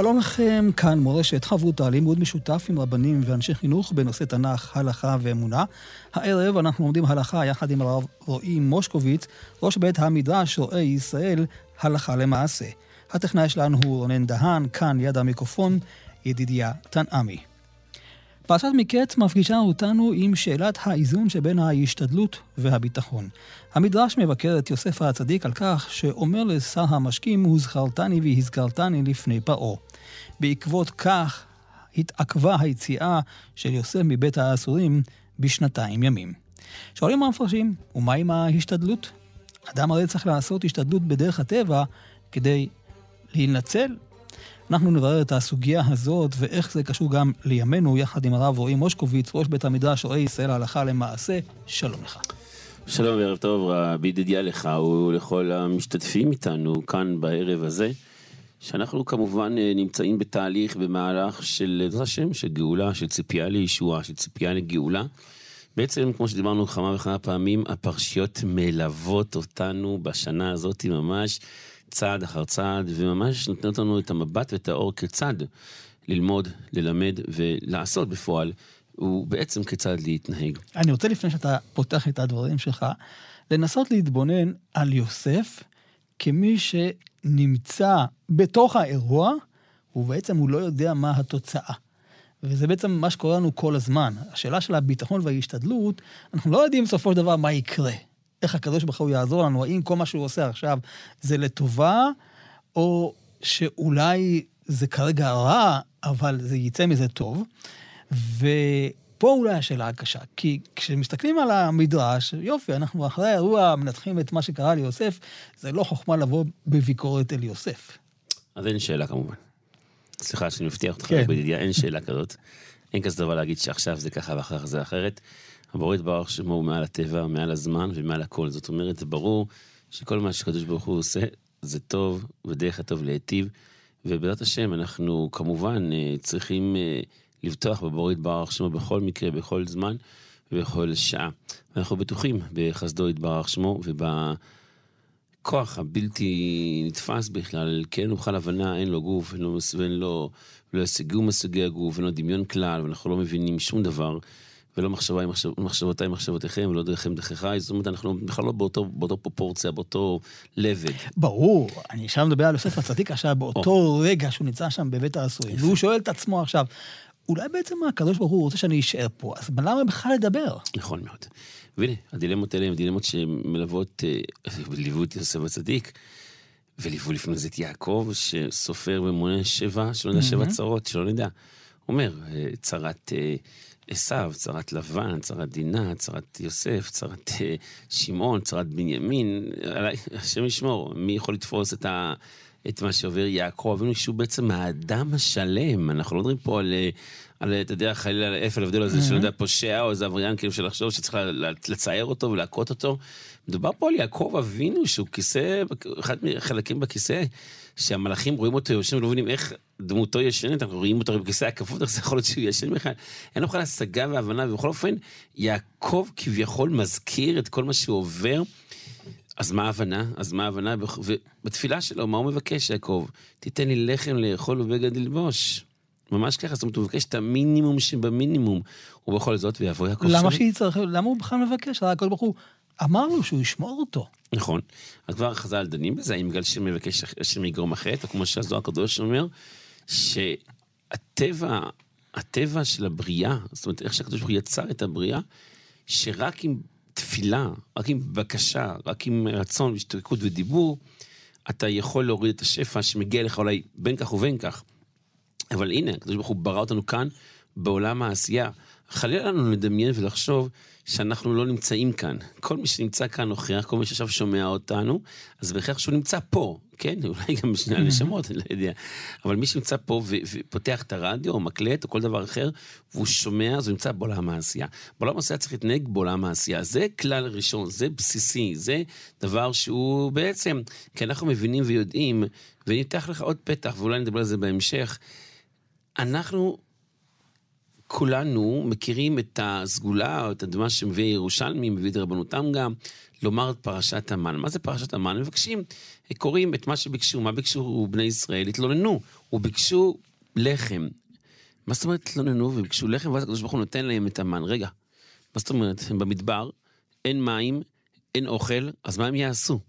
שלום לכם, כאן מורשת חברותה, לימוד משותף עם רבנים ואנשי חינוך בנושא תנ"ך, הלכה ואמונה. הערב אנחנו לומדים הלכה יחד עם הרב רועי מושקוביץ, ראש בית המדרש רועי ישראל, הלכה למעשה. הטכנאי שלנו הוא רונן דהן, כאן ליד המיקרופון, ידידיה תנעמי. פרשת מקץ מפגישה אותנו עם שאלת האיזון שבין ההשתדלות והביטחון. המדרש מבקר את יוסף הצדיק על כך שאומר לשר המשקים, הוזכרתני והזכרתני לפני פרעה. בעקבות כך התעכבה היציאה של יוסף מבית האסורים בשנתיים ימים. שואלים המפרשים, ומה עם ההשתדלות? אדם הרי צריך לעשות השתדלות בדרך הטבע כדי להינצל אנחנו נברר את הסוגיה הזאת ואיך זה קשור גם לימינו, יחד עם הרב רועי מושקוביץ, ראש בית המדרש רועי ישראל הלכה למעשה. שלום לך. שלום וערב טוב, רבי ידידיה לך ולכל המשתתפים איתנו כאן בערב הזה, שאנחנו כמובן אה, נמצאים בתהליך, במהלך של, בעזרת השם, של גאולה, של ציפייה לישועה, של ציפייה לגאולה. בעצם, כמו שדיברנו כמה וכמה פעמים, הפרשיות מלוות אותנו בשנה הזאת ממש. צעד אחר צעד, וממש נותנת לנו את המבט ואת האור כיצד ללמוד, ללמד ולעשות בפועל, הוא בעצם כיצד להתנהג. אני רוצה לפני שאתה פותח את הדברים שלך, לנסות להתבונן על יוסף כמי שנמצא בתוך האירוע, ובעצם הוא לא יודע מה התוצאה. וזה בעצם מה שקורה לנו כל הזמן. השאלה של הביטחון וההשתדלות, אנחנו לא יודעים בסופו של דבר מה יקרה. איך הקדוש ברוך הוא יעזור לנו, האם כל מה שהוא עושה עכשיו זה לטובה, או שאולי זה כרגע רע, אבל זה יצא מזה טוב. ופה אולי השאלה הקשה, כי כשמסתכלים על המדרש, יופי, אנחנו אחרי האירוע מנתחים את מה שקרה ליוסף, זה לא חוכמה לבוא בביקורת אל יוסף. אז אין שאלה כמובן. סליחה שאני מבטיח אותך, כן. בידידיה, אין שאלה כזאת. אין כזה דבר להגיד שעכשיו זה ככה ואחר כך זה אחרת. הבורא יתברך שמו הוא מעל הטבע, מעל הזמן ומעל הכל. זאת אומרת, זה ברור שכל מה שקדוש ברוך הוא עושה, זה טוב, ודרך הטוב להיטיב. ובעזרת השם, אנחנו כמובן אה, צריכים אה, לבטוח בבורא יתברך שמו בכל מקרה, בכל זמן ובכל שעה. ואנחנו בטוחים בחסדו יתברך שמו ובכוח הבלתי נתפס בכלל, כן נוכל הבנה, אין לו גוף, אין לו, ואין לו, לא הישגו מסוגי הגוף, אין לו דמיון כלל, ואנחנו לא מבינים שום דבר. ולא מחשבה עם מחשב, מחשבותיי מחשבותיכם, ולא דרכם דרכיי, זאת אומרת, אנחנו בכלל לא באותו, באותו פרופורציה, באותו לבד. ברור, אני עכשיו מדבר על יוסף הצדיק עכשיו, באותו רגע שהוא נמצא שם בבית האסורים, והוא שואל את עצמו עכשיו, אולי בעצם הקדוש ברוך הוא רוצה שאני אשאר פה, אז למה בכלל לדבר? נכון מאוד. והנה, הדילמות האלה הן דילמות שמלוות, אה, ליוו את יוסף הצדיק, וליוו לפני זה את יעקב, שסופר ומונה שבע, שלא נדע שבע צרות, שלא נדע. אומר, אה, צרת... אה, עשיו, צרת לבן, צרת דינה, צרת יוסף, צרת uh, שמעון, צרת בנימין, עליי, השם ישמור, מי יכול לתפוס את, ה, את מה שעובר יעקב אבינו, שהוא בעצם האדם השלם, אנחנו לא מדברים פה על, אה, על אתה יודע, חלילה איפה להבדיל הזה, שלא יודע, פושע או איזה עבריין כאילו של לחשוב שצריך לצייר אותו ולהכות אותו. מדובר פה על יעקב אבינו, שהוא כיסא, אחד מהחלקים בכיסא, שהמלאכים רואים אותו יושן ולא מבינים איך דמותו ישנת, אנחנו רואים אותו בכיסא הכפות, איך זה יכול להיות שהוא ישן בכלל? אין לו בכלל השגה והבנה, ובכל אופן, יעקב כביכול מזכיר את כל מה שהוא עובר. אז מה ההבנה? אז מה ההבנה? ובתפילה שלו, מה הוא מבקש, יעקב? תיתן לי לחם לאכול ובגד ללבוש. ממש ככה, זאת אומרת, הוא מבקש את המינימום שבמינימום. ובכל זאת, ויבוא יעקב. למה שיצטרך, למה הוא בכלל מבקש? הרי הקדוש ברוך הוא אמר לו שהוא ישמור אותו. נכון. אז כבר חז"ל דנים בזה, האם בגלל שמבקש השם יגרום החטא, או כמו שהזוהר הקדוש אומר, שהטבע, הטבע של הבריאה, זאת אומרת, איך שהקדוש ברוך הוא יצר את הבריאה, שרק עם תפילה, רק עם בקשה, רק עם רצון והשתוקקות ודיבור, אתה יכול להוריד את השפע שמגיע לך אולי בין כך ובין כך. אבל הנה, הקדוש ברוך הוא ברא אותנו כאן בעולם העשייה, חלילה לנו לדמיין ולחשוב שאנחנו לא נמצאים כאן. כל מי שנמצא כאן נוכח, כל מי שעכשיו שומע אותנו, אז בהכרח שהוא נמצא פה, כן? אולי גם בשני הנשמות, אני לא יודע. אבל מי שנמצא פה ופותח את הרדיו, או מקלט, או כל דבר אחר, והוא שומע, אז הוא נמצא בעולם העשייה. בעולם העשייה צריך להתנהג בעולם העשייה. זה כלל ראשון, זה בסיסי, זה דבר שהוא בעצם, כי אנחנו מבינים ויודעים, ואני אתח לך עוד פתח, ואולי נדבר על זה בהמשך. אנחנו כולנו מכירים את הסגולה, או את הדמה שמביא ירושלמי, מביא את רבנותם גם, לומר את פרשת המן. מה זה פרשת המן? מבקשים, קוראים את מה שביקשו. מה ביקשו בני ישראל? התלוננו. וביקשו לחם. מה זאת אומרת התלוננו וביקשו לחם, ואז הקדוש ברוך הוא נותן להם את המן. רגע, מה זאת אומרת? הם במדבר, אין מים, אין אוכל, אז מה הם יעשו?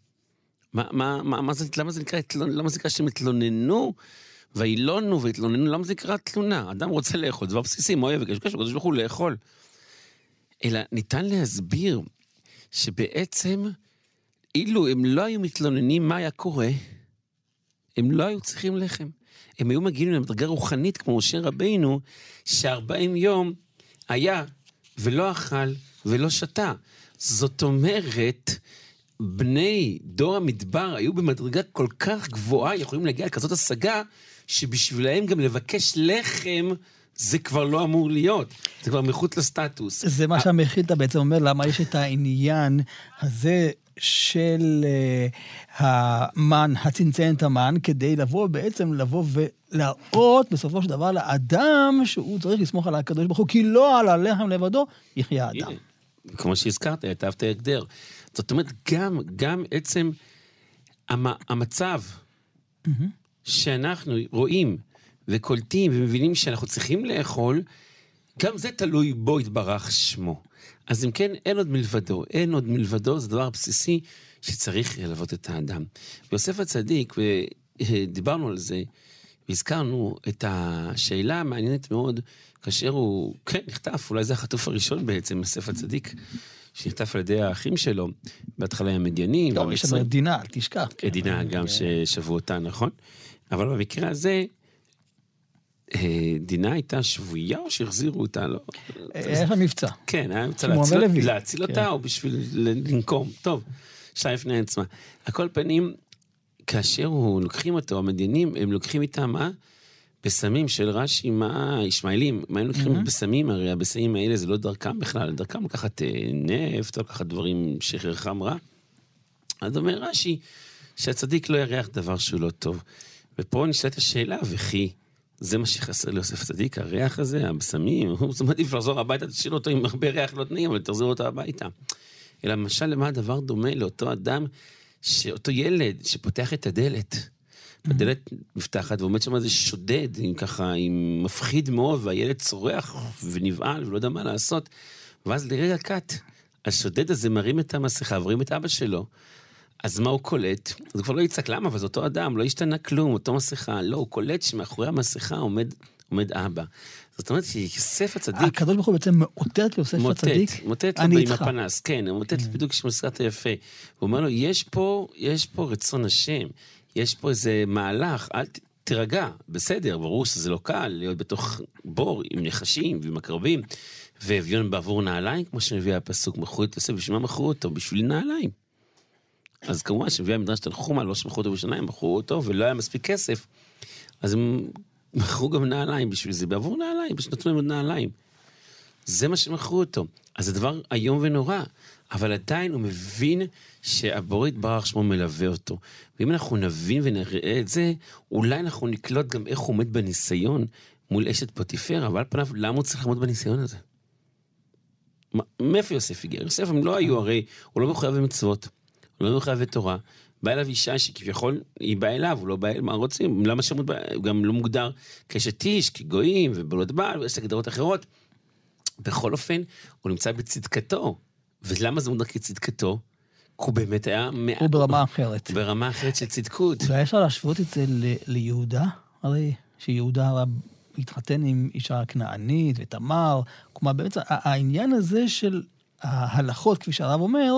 מה, מה, מה, מה זה, למה זה נקרא, למה זה נקרא שהם התלוננו? וילונו והתלוננו, למה זה נקרא תלונה? אדם רוצה לאכול, דבר בסיסי, מה אוהב וקשקש, הקדוש ברוך הוא לאכול. אלא ניתן להסביר שבעצם, אילו הם לא היו מתלוננים, מה היה קורה? הם לא היו צריכים לחם. הם היו מגיעים למדרגה רוחנית, כמו משה רבינו, שארבעים יום היה ולא אכל ולא שתה. זאת אומרת, בני דור המדבר היו במדרגה כל כך גבוהה, יכולים להגיע לכזאת השגה, שבשבילם גם לבקש לחם זה כבר לא אמור להיות, זה כבר מחוץ לסטטוס. זה מה שהמכילתא בעצם אומר, למה יש את העניין הזה של uh, המן, הצנצנת המן, כדי לבוא בעצם, לבוא ולהראות בסופו של דבר לאדם שהוא צריך לסמוך על הקדוש ברוך הוא, כי לא על הלחם לבדו יחיה האדם. כמו שהזכרת, היטבת הגדר. זאת אומרת, גם, גם עצם המ, המצב mm-hmm. שאנחנו רואים וקולטים ומבינים שאנחנו צריכים לאכול, גם זה תלוי בו יתברך שמו. אז אם כן, אין עוד מלבדו. אין עוד מלבדו, זה דבר בסיסי שצריך ללוות את האדם. ויוסף הצדיק, ודיברנו על זה, והזכרנו את השאלה המעניינת מאוד, כאשר הוא, כן, נחטף, אולי זה החטוף הראשון בעצם, יוסף הצדיק, שנחטף על ידי האחים שלו, בהתחלה עם המדיינים. טוב, יש לנו את דינה, אל תשכח. את דינה גם ששבו אותה, נכון? אבל במקרה הזה, אה, דינה הייתה שבויה או שהחזירו אותה? לא. היה שם מבצע. כן, היה מבצע להציל אותה או בשביל לנקום. טוב, שי לפני עצמה. על כל פנים, כאשר הוא לוקחים אותו, המדיינים, הם לוקחים איתם מה? בסמים של רש"י, מה, ישמעאלים, מה הם לוקחים בסמים? הרי הבשמים האלה זה לא דרכם בכלל, דרכם לקחת אה, נפט, או לקחת דברים שחרחם רע. אז אומר רש"י, שהצדיק לא יריח דבר שהוא לא טוב. ופה נשאלת השאלה, וכי זה מה שחסר ליוסף הצדיק, הריח הזה, הבשמים, הוא מעדיף לחזור הביתה, תשאיר אותו עם הרבה ריח לא תנאים, אבל תחזיר אותו הביתה. אלא למשל, למה הדבר דומה לאותו אדם, שאותו ילד שפותח את הדלת, הדלת נפתחת ועומד שם איזה שודד, עם ככה, עם מפחיד מאוד, והילד צורח ונבהל ולא יודע מה לעשות. ואז לרגע קט, השודד הזה מרים את המסכה, ועוברים את אבא שלו. אז מה הוא קולט? הוא כבר לא יצעק, למה? אבל זה אותו אדם, לא השתנה כלום, אותו מסכה. לא, הוא קולט שמאחורי המסכה עומד, עומד אבא. זאת אומרת שיוסף הצדיק... הקדוש ברוך הוא בעצם מאותת ליוסף מוטט, הצדיק, מוטט אני לו עם איתך. הפנס, כן, הוא מוטט בדיוק כשמזכרת יפה. הוא אומר לו, יש פה, יש פה רצון השם, יש פה איזה מהלך, אל ת... תירגע, בסדר, ברור שזה לא קל להיות בתוך בור עם נחשים ועם עקרבים, ואביון בעבור נעליים, כמו שמביא הפסוק, מכרו את יוסף, בשביל מה מכרו אותו? בשביל נעליים. אז כמובן שמביא המדרש תנחומה, לא שמכרו אותו בשניים, מכרו אותו, ולא היה מספיק כסף, אז הם מכרו גם נעליים בשביל זה, בעבור נעליים, פשוט נתנו להם עוד נעליים. זה מה שמכרו אותו. אז זה דבר איום ונורא, אבל עדיין הוא מבין שהבורא יתברך שמו מלווה אותו. ואם אנחנו נבין ונראה את זה, אולי אנחנו נקלוט גם איך הוא עומד בניסיון מול אשת פוטיפרה, אבל על פניו, למה הוא צריך לעמוד בניסיון הזה? מאיפה יוסף הגיע? יוסף הם לא היו הרי, הוא לא מחויב במצוות, הוא לא מחויב בתורה. בא אליו אישה שכביכול היא באה אליו, הוא לא בא אל, מה רוצים? למה שמות? הוא גם לא מוגדר כאשת איש, כגויים ובעלות בעל, ויש הגדרות אחרות. בכל אופן, הוא נמצא בצדקתו. ולמה זה מוגדר כצדקתו? כי הוא באמת היה... הוא ברמה אחרת. ברמה אחרת של צדקות. אולי אפשר להשוות את זה ל- ליהודה, הרי שיהודה הרי התחתן עם אישה כנענית ותמר. כלומר, באמת העניין הזה של ההלכות, כפי שהרב אומר,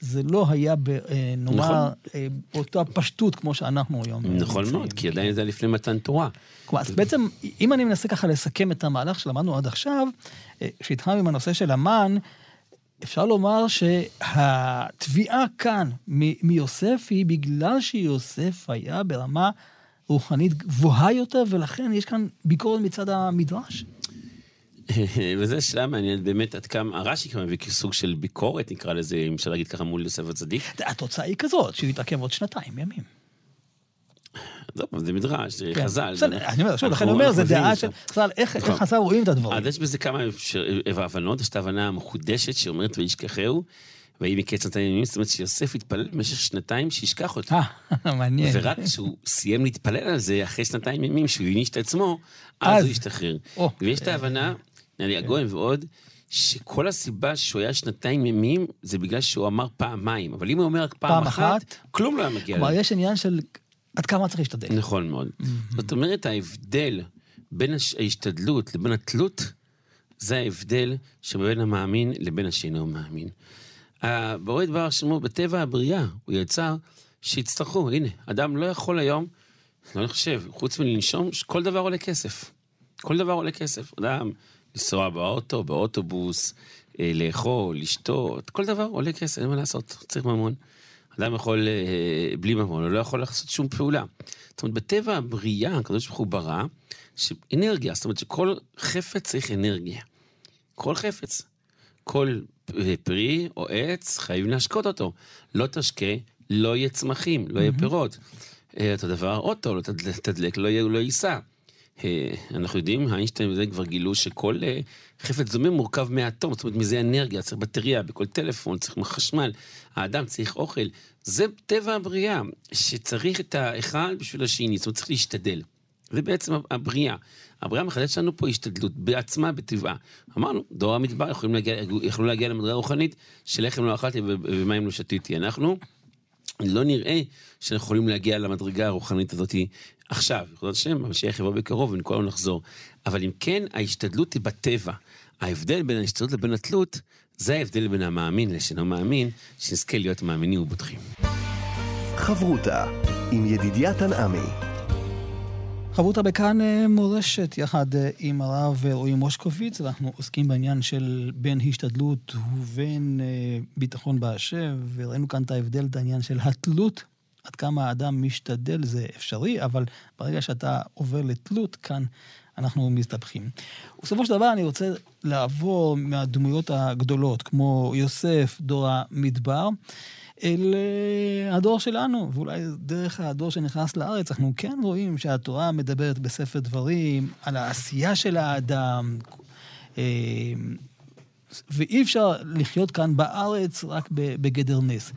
זה לא היה, ב, אה, נאמר, נכון. אה, באותה פשטות כמו שאנחנו היום. נכון נמצאים. מאוד, כי עדיין זה היה לפני מתן תורה. כלומר, אז בעצם, אם אני מנסה ככה לסכם את המהלך שלמדנו עד עכשיו, אה, כשהתחלנו עם הנושא של המן, אפשר לומר שהתביעה כאן מ- מיוסף היא בגלל שיוסף היה ברמה רוחנית גבוהה יותר, ולכן יש כאן ביקורת מצד המדרש. וזו שאלה מעניינת באמת עד כמה, הרש"י כמובן מביא כסוג של ביקורת, נקרא לזה, אם אפשר להגיד ככה, מול יוסף הצדיק. התוצאה היא כזאת, שהוא יתעכב עוד שנתיים ימים. טוב, זה מדרש, זה כן. חז"ל. אני אומר, שוב, לכן אני אומר, זה דעה של. חז"ל, איך נכון. חז"ל רואים את הדברים. אז יש בזה כמה הבנות, יש את ההבנה המחודשת שאומרת וישכחהו, ויהי מקץ שנתיים ימים, זאת אומרת שיוסף התפלל במשך שנתיים שישכח אותו. אה, מעניין. ורק כשהוא סיים להתפלל על זה, אחרי שנתיים ימים, שהוא העניש את עצמו, אז. הוא השתחרר. ויש את ההבנה, נראה לי הגויים ועוד, שכל הסיבה שהוא היה שנתיים ימים, זה בגלל שהוא אמר פעמיים. אבל אם הוא אומר רק פעם פעם אחת, אחת, כלום לא היה מגיע כלומר. יש עניין של עד כמה צריך להשתדל. נכון מאוד. זאת אומרת, ההבדל בין הש- ההשתדלות לבין התלות, זה ההבדל שבין המאמין לבין השאינו מאמין. הבורא דבר שמו בטבע הבריאה, הוא יצר שיצטרכו, הנה, אדם לא יכול היום, אני חושב, חוץ מלנשום, כל דבר עולה כסף. כל דבר עולה כסף. אדם, לנסוע באוטו, באוטובוס, אה, לאכול, לשתות, כל דבר עולה כסף, אין מה לעשות, צריך ממון. אדם יכול אה, בלי ממון, הוא לא יכול לעשות שום פעולה. זאת אומרת, בטבע הבריאה, הקדוש ברוך הוא ברא, שאנרגיה, זאת אומרת שכל חפץ צריך אנרגיה. כל חפץ. כל אה, פרי או עץ, חייבים להשקות אותו. לא תשקה, לא יהיה צמחים, לא יהיה פירות. אותו דבר, אוטו, לא תדלק, לא לא ייסע. אה, אנחנו יודעים, איינשטיין וזה כבר גילו שכל אה, חפץ דומה מורכב מאטום, זאת אומרת מזה אנרגיה, צריך בטריה, בכל טלפון, צריך חשמל, האדם צריך אוכל. זה טבע הבריאה, שצריך את האחד בשביל השני, זאת אומרת צריך להשתדל. זה בעצם הבריאה. הבריאה מחדשת לנו פה השתדלות בעצמה, בטבעה. אמרנו, דור המדבר יכולים להגיע, יכלו להגיע למדרגה רוחנית של לחם לא אכלתי ומים לא שתיתי. אנחנו לא נראה שאנחנו יכולים להגיע למדרגה הרוחנית הזאת עכשיו. בעזרת השם, המשיח יבוא בקרוב ונכולנו לחזור. אבל אם כן, ההשתדלות היא בטבע. ההבדל בין ההשתדלות לבין התלות, זה ההבדל בין המאמין לשאינו מאמין, שנזכה להיות מאמינים ובוטחים. חברותה עם ידידיה תנעמי. חברותה בכאן אה, מורשת, יחד אה, עם הרב אה, רועי מושקוביץ, אנחנו עוסקים בעניין של בין השתדלות ובין ביטחון בהשם, וראינו כאן את ההבדל, את העניין של התלות, עד כמה האדם משתדל זה אפשרי, אבל ברגע שאתה עובר לתלות, כאן אנחנו מסתבכים. בסופו של דבר אני רוצה לעבור מהדמויות הגדולות, כמו יוסף, דור המדבר, אל אה, הדור שלנו, ואולי דרך הדור שנכנס לארץ, אנחנו כן רואים שהתורה מדברת בספר דברים על העשייה של האדם, אה, ואי אפשר לחיות כאן בארץ רק בגדר נס.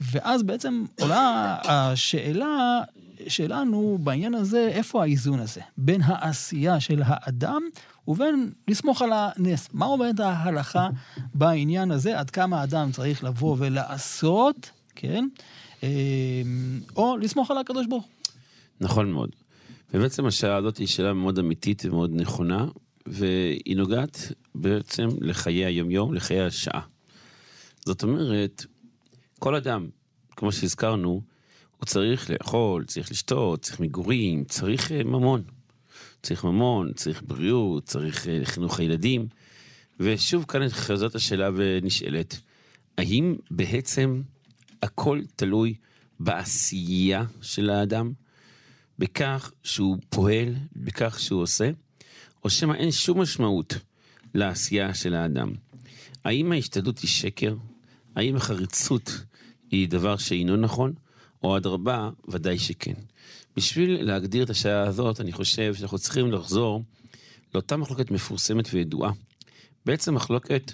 ואז בעצם עולה השאלה שלנו בעניין הזה, איפה האיזון הזה? בין העשייה של האדם ובין לסמוך על הנס. מה אומרת ההלכה בעניין הזה? עד כמה האדם צריך לבוא ולעשות, כן? אה, או לסמוך על הקדוש ברוך. נכון מאוד. ובעצם השאלה הזאת היא שאלה מאוד אמיתית ומאוד נכונה, והיא נוגעת בעצם לחיי היומיום, לחיי השעה. זאת אומרת, כל אדם, כמו שהזכרנו, הוא צריך לאכול, צריך לשתות, צריך מגורים, צריך אה, ממון. צריך ממון, צריך בריאות, צריך אה, חינוך הילדים. ושוב כאן חזרת השאלה ונשאלת, האם בעצם הכל תלוי בעשייה של האדם? בכך שהוא פועל, בכך שהוא עושה, או שמא אין שום משמעות לעשייה של האדם. האם ההשתדלות היא שקר? האם החריצות היא דבר שאינו נכון? או אדרבה, ודאי שכן. בשביל להגדיר את השאלה הזאת, אני חושב שאנחנו צריכים לחזור לאותה מחלוקת מפורסמת וידועה. בעצם מחלוקת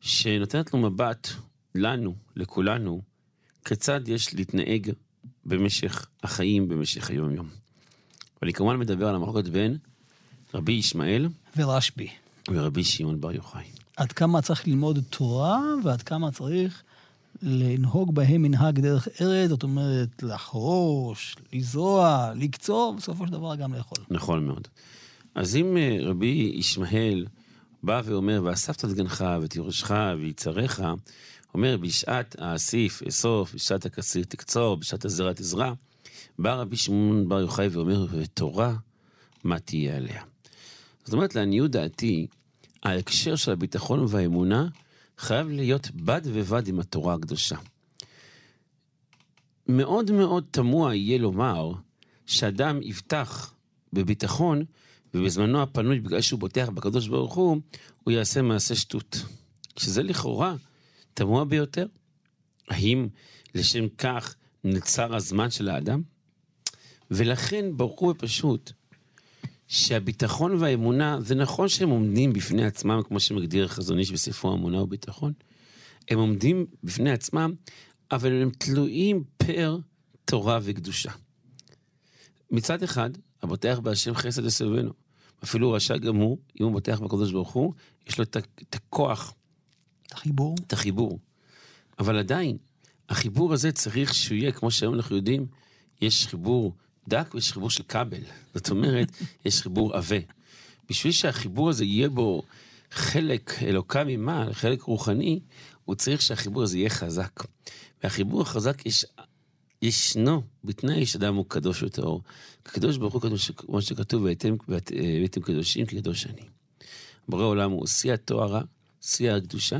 שנותנת לנו מבט, לנו, לכולנו, כיצד יש להתנהג במשך החיים, במשך היום-יום. ואני כמובן מדבר על המחלוקת בין רבי ישמעאל ורשב"י. ורבי שמעון בר יוחאי. עד כמה צריך ללמוד תורה ועד כמה צריך לנהוג בהם מנהג דרך ארץ, זאת אומרת, לחרוש, לזרוע, לקצור, בסופו של דבר גם לאכול. נכון מאוד. אז אם אה, רבי ישמעאל בא ואומר, ואספת את גנך ואת יורשך ויצריך, אומר, בשעת האסיף אסוף, בשעת הכסיר תקצור, בשעת הזרע תזרע. בא רבי שמעון בר יוחאי ואומר, ותורה, מה תהיה עליה? זאת אומרת, לעניות דעתי, ההקשר של הביטחון והאמונה חייב להיות בד בבד עם התורה הקדושה. מאוד מאוד תמוה יהיה לומר שאדם יבטח בביטחון, ובזמנו הפנוי, בגלל שהוא בוטח בקדוש ברוך הוא, הוא יעשה מעשה שטות. שזה לכאורה תמוה ביותר. האם לשם כך נצר הזמן של האדם? ולכן ברור ופשוט שהביטחון והאמונה, זה נכון שהם עומדים בפני עצמם, כמו שמגדיר חזון איש בספרו אמונה וביטחון, הם עומדים בפני עצמם, אבל הם תלויים פר תורה וקדושה. מצד אחד, הבוטח בהשם חסד לסביבנו. אפילו רשע גמור, אם הוא בוטח בקדוש ברוך הוא, יש לו את הכוח. את החיבור. את החיבור. אבל עדיין, החיבור הזה צריך שהוא יהיה, כמו שהיום אנחנו יודעים, יש חיבור דק ויש חיבור של כבל. זאת אומרת, יש חיבור עבה. בשביל שהחיבור הזה יהיה בו חלק אלוקה ממעל, חלק רוחני, הוא צריך שהחיבור הזה יהיה חזק. והחיבור החזק יש, ישנו בתנאי שאדם הוא קדוש וטהור. הקדוש ברוך הוא, כמו שכתוב, והייתם קדושים כקדוש אני. בורא עולם הוא שיא הטוהרה, שיא הקדושה.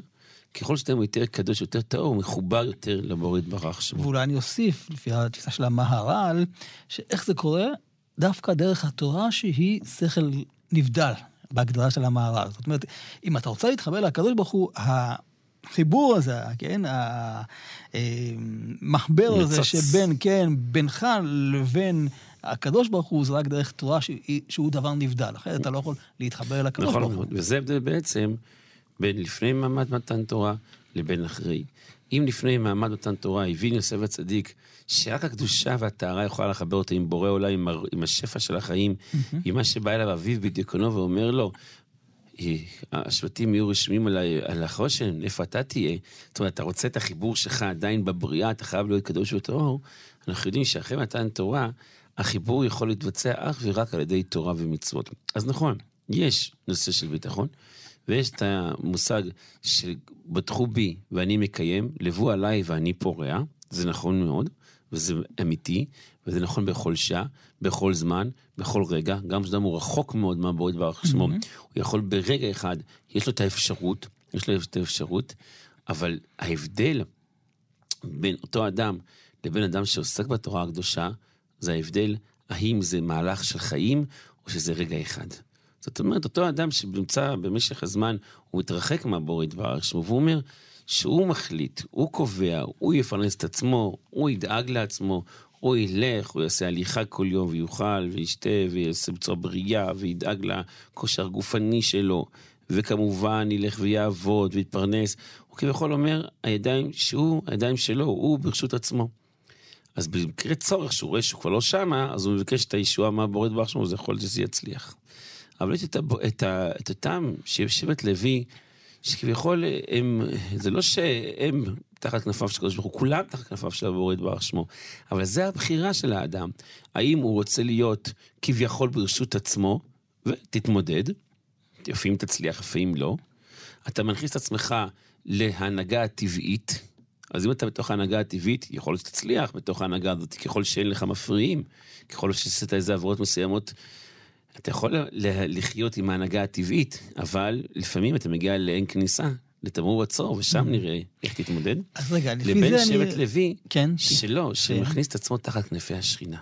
ככל שאתם יותר קדוש, יותר טהור, מחובר יותר לבורא יתברך שמו. ואולי אני אוסיף, לפי התפיסה של המהר"ל, שאיך זה קורה? דווקא דרך התורה שהיא שכל נבדל, בהגדרה של המהר"ל. זאת אומרת, אם אתה רוצה להתחבר לקדוש ברוך הוא, החיבור הזה, כן, המחבר הזה שבין, כן, בינך לבין הקדוש ברוך הוא, זה רק דרך תורה שהוא דבר נבדל. אחרת אתה לא יכול להתחבר לקדוש נכון, ברוך הוא. נכון, וזה בעצם בין לפני מעמד מתן תורה לבין אחרי. אם לפני מעמד מתן תורה הבין יוסף הצדיק שרק הקדושה והטהרה יכולה לחבר אותו עם בורא עולם, עם, עם השפע של החיים, mm-hmm. עם מה שבא אליו אביו בדיוקנו ואומר לו, השבטים יהיו רשמים על, על החושן, איפה אתה תהיה? זאת אומרת, אתה רוצה את החיבור שלך עדיין בבריאה, אתה חייב להיות קדוש וטהור. אנחנו יודעים שאחרי מתן תורה, החיבור יכול להתבצע אך ורק על ידי תורה ומצוות. אז נכון, יש נושא של ביטחון, ויש את המושג שבטחו בי ואני מקיים, לבו עליי ואני פורע, זה נכון מאוד, וזה אמיתי, וזה נכון בכל שעה, בכל זמן, בכל רגע, גם כשאדם הוא רחוק מאוד מהבורא יתברך שמו, mm-hmm. הוא יכול ברגע אחד, יש לו את האפשרות, יש לו את האפשרות, אבל ההבדל בין אותו אדם לבין אדם שעוסק בתורה הקדושה, זה ההבדל האם זה מהלך של חיים או שזה רגע אחד. זאת אומרת, אותו אדם שנמצא במשך הזמן, הוא מתרחק מהבורא יתברך שמו, והוא אומר שהוא מחליט, הוא קובע, הוא יפרנס את עצמו, הוא ידאג לעצמו, הוא ילך, הוא יעשה הליכה כל יום ויאכל וישתה ויעשה בצורה בריאה וידאג לכושר הגופני שלו, וכמובן ילך ויעבוד ויתפרנס. הוא כביכול אומר, הידיים שהוא, הידיים שלו, הוא ברשות עצמו. אז במקרה צורך שהוא רואה שהוא כבר לא שמה, אז הוא מבקש את הישועה מהבורא יתברך שמו, זה יכול להיות שזה יצליח. אבל יש את. את. את אותם שבט לוי, שכביכול הם, זה לא שהם תחת כנפיו של הקדוש ברוך הוא, כולם תחת כנפיו של הבורא יתברך שמו. אבל זה הבחירה של האדם. האם הוא רוצה להיות כביכול ברשות עצמו, ותתמודד, לפעמים תצליח, לפעמים לא. אתה מנכיס את עצמך להנהגה הטבעית, אז אם אתה בתוך ההנהגה הטבעית, יכול להיות שתצליח בתוך ההנהגה הזאת, ככל שאין לך מפריעים, ככל שעשית איזה עברות מסוימות אתה יכול לחיות עם ההנהגה הטבעית, אבל לפעמים אתה מגיע לאין כניסה, לתמרור עצור, ושם mm. נראה איך תתמודד. אז רגע, לפי זה אני... לבין שבט לוי, כן, שלא, כן. שמכניס את עצמו תחת כנפי השכינה.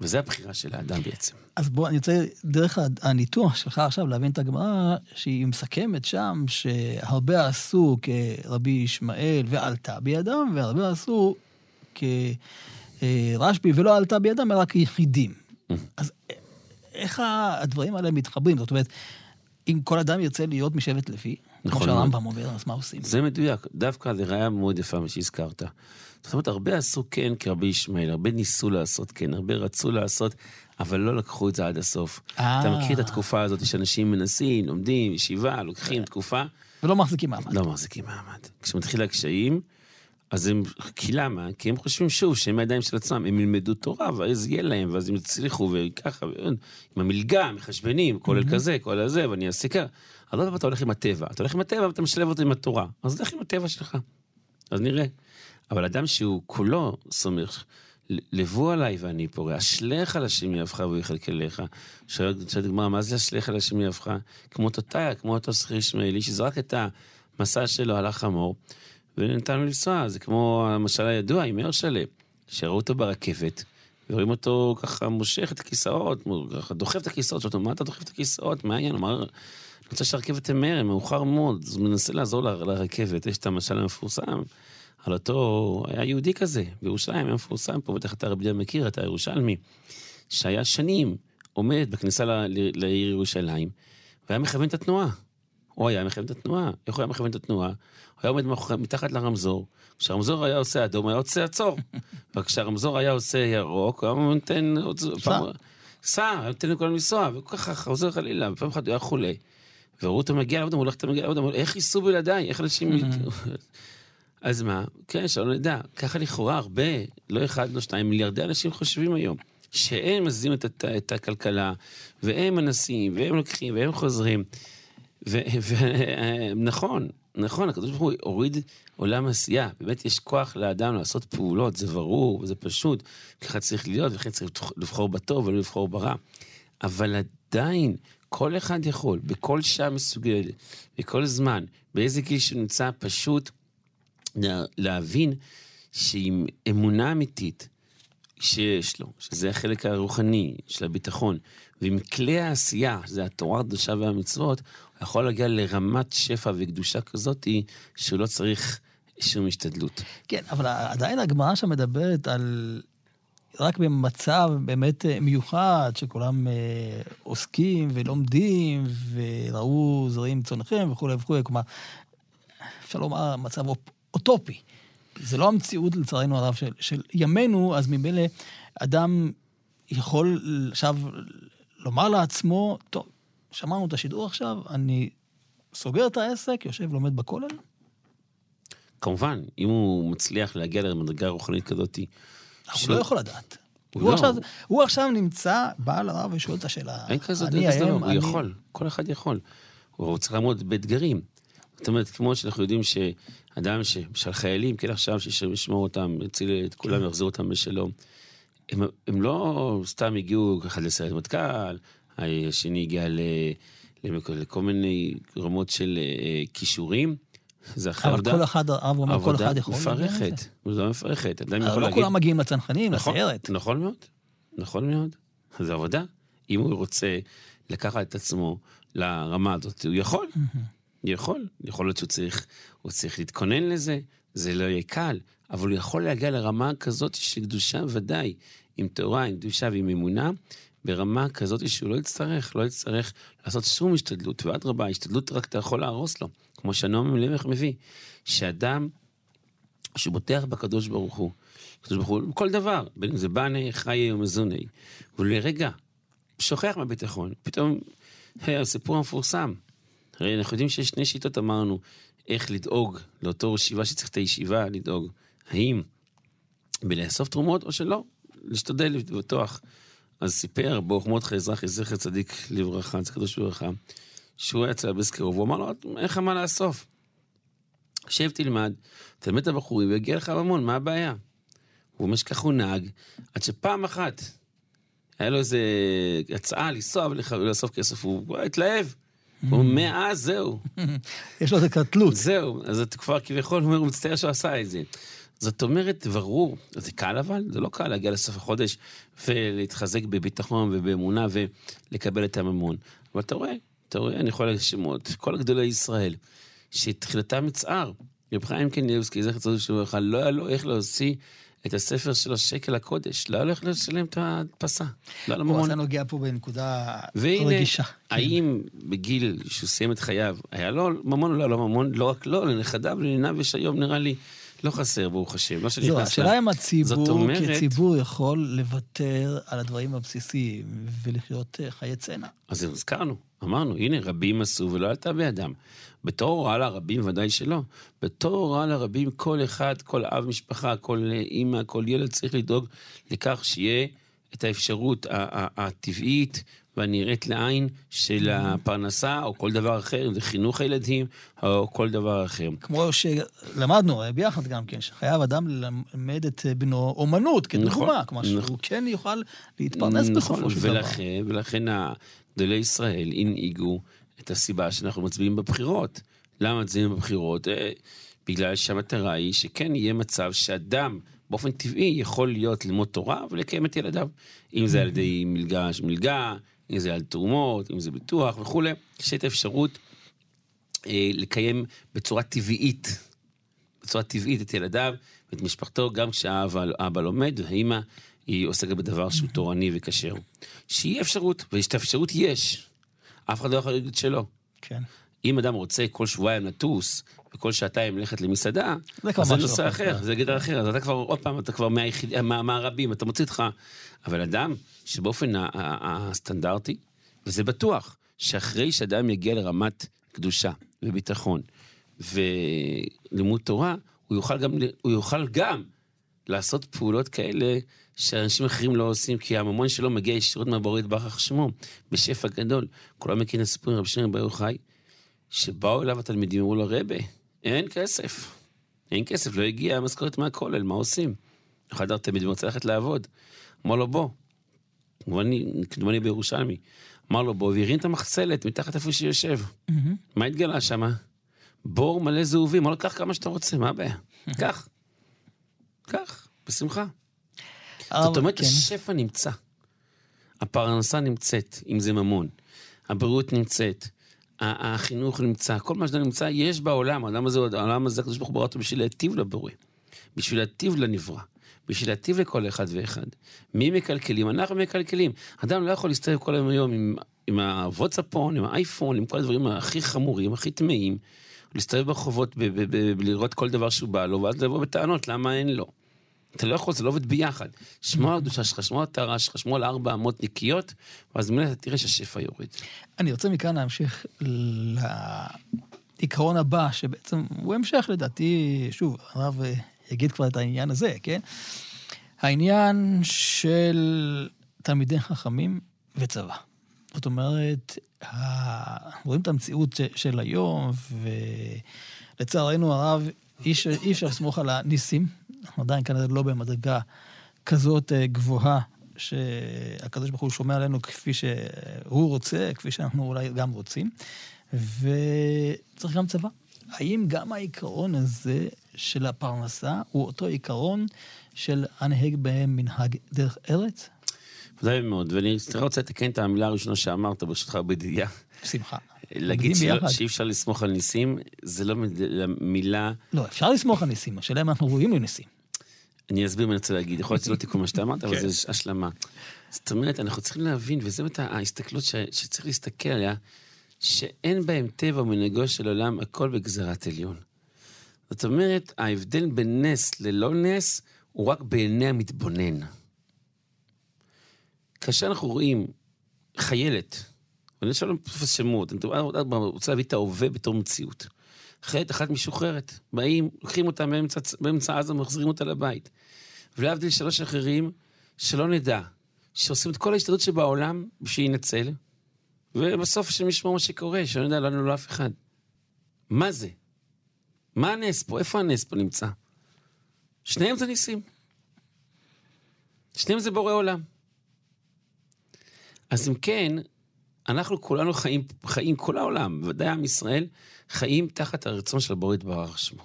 וזו הבחירה של האדם בעצם. אז בוא, אני רוצה דרך הניתוח שלך עכשיו להבין את הגמרא, שהיא מסכמת שם שהרבה עשו כרבי ישמעאל ועלתה בידם, והרבה עשו כרשב"י ולא עלתה בידם, אלא רק יחידים. Mm. אז איך הדברים האלה מתחברים? זאת אומרת, אם כל אדם ירצה להיות משבט לוי, נכון, כמו שהרמב"ם אומר, אז מה עושים? זה מדויק, דווקא זה ראיה מאוד יפה מה שהזכרת. זאת אומרת, הרבה עשו כן כרבי ישמעאל, הרבה ניסו לעשות כן, הרבה רצו לעשות, אבל לא לקחו את זה עד הסוף. אתה אה. מכיר את התקופה הזאת שאנשים מנסים, לומדים, ישיבה, לוקחים תקופה. ולא מחזיקים מעמד. לא מחזיקים מעמד. כשמתחיל הקשיים, אז הם, כי למה? כי הם חושבים שוב שהם הידיים של עצמם, הם ילמדו תורה ואז יהיה להם, ואז הם יצליחו וככה, עם המלגה, מחשבנים, כולל Mhm. כזה, כולל זה, ואני אעשה ככה. אז לא אתה הולך עם הטבע, אתה הולך עם הטבע ואתה משלב אותו עם התורה, אז לך עם הטבע שלך, אז נראה. אבל אדם שהוא כולו סומך, לבוא עליי ואני פורע, אשליך על השם יהבך והוא יכלכלך. שואלת הגמרא, מה זה אשליך על השם יהבך? כמו תותיה, כמו אותו שכיר ישמעאלי, שזרק את המסע שלו על החמור, ונתן לו לנסוע. זה כמו המשל הידוע עם הרשלה, שראו אותו ברכבת, ורואים אותו ככה מושך את הכיסאות, ככה דוחף את הכיסאות, שאומרים, מה אתה דוחף את הכיסאות? מה העניין? אמר, אני רוצה שהרכבת תמהר, מאוחר מאוד, אז הוא מנסה לעזור לרכבת, יש את המשל המפורסם. על אותו, היה יהודי כזה, בירושלים היה מפורסם פה, בטח אתה רבי דיין מכיר, אתה ירושלמי, שהיה שנים עומד בכניסה לעיר ירושלים, והיה מכוון את התנועה. הוא היה מכוון את התנועה. איך הוא היה מכוון את התנועה? הוא היה עומד מתחת לרמזור, כשהרמזור היה עושה אדום, הוא היה עושה עצור. וכשהרמזור היה עושה ירוק, הוא היה נותן... סע. סע, היה נותן לכולם לנסוע, וככה חוזר חלילה, ופעם אחת הוא היה חולה. וראו אותו מגיע לעבודה, הוא הולך מגיע לעבודה, אמרו לו, איך ייסעו בלעדיי? איך אנשים... אז מה? כן, שלא נדע. ככה לכאורה הרבה, לא אחד, לא שתיים, מיליארדי אנשים חושבים היום. שהם מזיזים את, את, את הכלכלה, והם מנסים, והם לוקחים, והם חוזרים. ונכון, נכון, הקדוש ברוך הוא הוריד עולם עשייה. באמת יש כוח לאדם לעשות פעולות, זה ברור, זה פשוט. ככה צריך להיות, וכן צריך לבחור בטוב ולא לבחור ברע. אבל עדיין, כל אחד יכול, בכל שעה מסוגלת, בכל זמן, באיזה גיל שנמצא, פשוט לה- להבין שעם אמונה אמיתית שיש לו, שזה החלק הרוחני של הביטחון, ועם כלי העשייה, שזה התורה הקדושה והמצוות, יכול להגיע לרמת שפע וקדושה כזאת שהוא לא צריך שום השתדלות. כן, אבל עדיין הגמרא שם מדברת על... רק במצב באמת אה, מיוחד, שכולם אה, עוסקים ולומדים, וראו זרים צונכם וכולי וכולי, כלומר, אפשר לומר, מצב אופ- אוטופי. זה לא המציאות, לצערנו הרב, של, של ימינו, אז ממילא אדם יכול עכשיו לומר לעצמו, טוב, שמענו את השידור עכשיו, אני סוגר את העסק, יושב, לומד בכולל, כמובן, אם הוא מצליח להגיע למדרגה רוחנית כזאת, הוא שלא- לא יכול לדעת. הוא הוא, לא. עכשיו, הוא עכשיו נמצא, בא לרב ושואל את השאלה. אין כזה אני דבר, האם, הוא אני- יכול, כל אחד יכול. הוא צריך לעמוד באתגרים. זאת אומרת, כמו שאנחנו יודעים שאדם. של חיילים, כן עכשיו, שישמור אותם, יציל את כולם, יחזיר אותם בשלום. הם, הם לא סתם הגיעו אחד לסיירת מטכ"ל, השני הגיע ל... לכל מיני רמות של אה, כישורים. זה אחרי אבל עבודה, כל אחד, הרב אומר, כל עבודה אחד יכול. להגיע לזה. מפרכת. עבודה מפרכת. אדם אבל יכול לא להגיד... כולם מגיעים לצנחנים, נכון, לסיירת. נכון מאוד, נכון מאוד. זו עבודה. אם הוא רוצה לקחת את עצמו לרמה הזאת, הוא יכול. יכול. יכול להיות שהוא צריך, הוא צריך להתכונן לזה, זה לא יהיה קל, אבל הוא יכול להגיע לרמה כזאת של קדושה ודאי, עם תורה, עם קדושה ועם אמונה, ברמה כזאת שהוא לא יצטרך, לא יצטרך לעשות שום השתדלות, ואדרבה, השתדלות רק אתה יכול להרוס לו, כמו שהנועם מלמך מביא, שאדם שהוא בוטח בקדוש ברוך הוא, הקדוש ברוך הוא, כל דבר, בין אם זה בני, חיי ומזוני, ולרגע שוכח מהביטחון, פתאום, הסיפור המפורסם. הרי אנחנו יודעים שיש שני שיטות, אמרנו, איך לדאוג לאותו ישיבה שצריך את הישיבה, לדאוג. האם בלאסוף תרומות או שלא, להשתדל לבטוח. אז סיפר ברוך מרדכי אזרחי, זכר צדיק לברכה, קדוש לברכה, שהוא היה אצל הבסקרוב, והוא אמר לו, אין לך מה לאסוף. שב תלמד, תלמד את הבחורים ויגיע לך ממון, מה הבעיה? הוא אומר שככה הוא נהג, עד שפעם אחת היה לו איזה הצעה לנסוע ולאסוף כסף, הוא התלהב. הוא אומר, מאז זהו, יש לו איזה קטלות. זהו. אז כבר כביכול אומר, הוא מצטער שהוא עשה את זה. זאת אומרת, ברור, זה קל אבל, זה לא קל להגיע לסוף החודש ולהתחזק בביטחון ובאמונה ולקבל את הממון. אבל אתה רואה, אתה רואה, אני יכול להגיד שמות, כל גדולי ישראל, שתחילתם מצער. רב חיים קניאבסקי, זכר צדיק לברכה, לא היה לו איך להוציא את הספר שלו שקל הקודש, לא היה לו איך לשלם את ההדפסה. לא היה לו ממון. עשה נוגע פה בנקודה והנה, רגישה. האם בגיל שהוא סיים את חייו, היה לו ממון או לא היה לו ממון? לא רק לו, לנכדיו, לניניו יש היום, נראה לי, לא חסר, ברוך השם. לא נכנס השאלה אם הציבור אומרת- כציבור יכול לוותר על הדברים הבסיסיים ולחיות אה, חיי צנע. אז הזכרנו, אמרנו, הנה, רבים עשו ולא עלתה בידם. בתור הוראה לרבים ודאי שלא. בתור הוראה לרבים, כל אחד, כל אב משפחה, כל אימא, כל ילד צריך לדאוג לכך שיהיה את האפשרות הטבעית והנראית לעין של הפרנסה, או כל דבר אחר, אם זה חינוך הילדים, או כל דבר אחר. כמו שלמדנו ביחד גם כן, שחייב אדם ללמד את בנו אומנות, כדוגמה, נכון, כלומר נכון. שהוא כן יוכל להתפרנס בסופו של דבר. ולכן, ולכן גדולי ישראל הנהיגו את הסיבה שאנחנו מצביעים בבחירות. למה מצביעים בבחירות? אה, בגלל שהמטרה היא שכן יהיה מצב שאדם באופן טבעי יכול להיות ללמוד תורה ולקיים את ילדיו. אם זה על ידי מלגה, מלגה, אם זה על תרומות, אם זה ביטוח וכולי, יש את האפשרות אה, לקיים בצורה טבעית, בצורה טבעית את ילדיו ואת משפחתו, גם כשהאבא האבא לומד והאימא היא עוסקת בדבר שהוא תורני וכשר. שיהיה אפשרות, ואת האפשרות יש. אף אחד לא יכול להגיד שלא. כן. אם אדם רוצה כל שבועיים לטוס, וכל שעתיים ללכת למסעדה, אז זה נושא אחר, אחר. זה גדר אחר, אז אתה כבר, עוד פעם, אתה כבר מהיחיד, מה, מהרבים, אתה מוציא אותך. אבל אדם שבאופן הסטנדרטי, וזה בטוח, שאחרי שאדם יגיע לרמת קדושה וביטחון ולימוד תורה, הוא יוכל גם, הוא יוכל גם לעשות פעולות כאלה שאנשים אחרים לא עושים, כי הממון שלו מגיע ישירות מהבורא יתברך שמו, בשפע גדול. כולם מכירים את הסיפור עם רבי שמעון בר יוחאי, שבאו אליו התלמידים, אמרו לו, רבה, אין כסף. אין כסף, לא הגיעה המשכורת מהכולל, מה עושים? אחד התלמידים רוצה ללכת לעבוד. אמר לו, בוא. כמדומני בירושלמי. אמר לו, בוא, והרים את המחצלת מתחת איפה שיושב. מה התגלה שם? בור מלא זהובים. אמר לו, קח כמה שאתה רוצה, מה הבעיה? קח. קח, בשמחה. זאת אומרת, כן. השפע נמצא. הפרנסה נמצאת, אם זה ממון. הבריאות נמצאת. החינוך נמצא. כל מה שזה נמצא, יש בעולם. העולם הזה, העולם הזה, הקדוש ברוך הוא ברא אותו בשביל להיטיב לבורא. בשביל להיטיב לנברא. בשביל להיטיב לכל אחד ואחד. מי מקלקלים? אנחנו מקלקלים. אדם לא יכול להסתובב כל היום היום עם, עם הוואטסאפון, עם האייפון, עם כל הדברים הכי חמורים, הכי טמאים. להסתובב ברחובות לראות כל דבר שהוא בא לו, ואז לבוא בטענות למה אין לו. אתה לא יכול, זה לא עובד ביחד. שמור על הקדושה שלך, שמור על הטהרה שלך, שמור על ארבע אמות נקיות, ואז ממילא אתה תראה שהשפע יורד. אני רוצה מכאן להמשיך לעיקרון הבא, שבעצם הוא המשך לדעתי, שוב, הרב אה, יגיד כבר את העניין הזה, כן? העניין של תלמידי חכמים וצבא. זאת אומרת, רואים את המציאות של היום, ולצערנו הרב, אי אפשר- לסמוך על הניסים. אנחנו עדיין כנראה לא במדרגה כזאת אה, גבוהה, שהקדוש ברוך הוא שומע עלינו כפי שהוא רוצה, כפי שאנחנו אולי גם רוצים, וצריך גם צבא. האם גם העיקרון הזה של הפרנסה הוא אותו עיקרון של הנהג בהם מנהג דרך ארץ? ודאי מאוד, ואני רוצה לתקן את המילה הראשונה שאמרת, ברשותך, בדייה. בשמחה. להגיד שלא-. שאי אפשר לסמוך על ניסים, זה לא מילה, לא, אפשר לסמוך על ניסים, השאלה אם אנחנו ראויים לניסים. אני אסביר מה אני רוצה להגיד, יכול להיות שזה לא תיקון מה שאתה אמרת, אבל כן. זה השלמה. זאת אומרת, אנחנו צריכים להבין, וזו באמת ההסתכלות שצריך להסתכל עליה, שאין בהם טבע ומנהגו של עולם, הכל בגזרת עליון. זאת אומרת, ההבדל בין נס ללא נס הוא רק בעיני המתבונן. כאשר אנחנו רואים חיילת, ואני עכשיו לא מתפס שמות, אני רוצה להביא את ההווה בתור מציאות. חיילת אחת משוחררת, באים, לוקחים אותה באמצע, באמצע עזה ומחזירים אותה לבית. ולהבדיל שלוש אחרים, שלא נדע, שעושים את כל ההשתדלות שבעולם בשביל להינצל, ובסוף השם ישמור מה שקורה, שלא נדע לנו לא אף אחד. מה זה? מה הנס פה? איפה הנס פה נמצא? שניהם זה ניסים. שניהם זה בורא עולם. אז אם כן, אנחנו כולנו חיים, חיים כל העולם, ודאי עם ישראל, חיים תחת הרצון של הבורא יתברך שמו.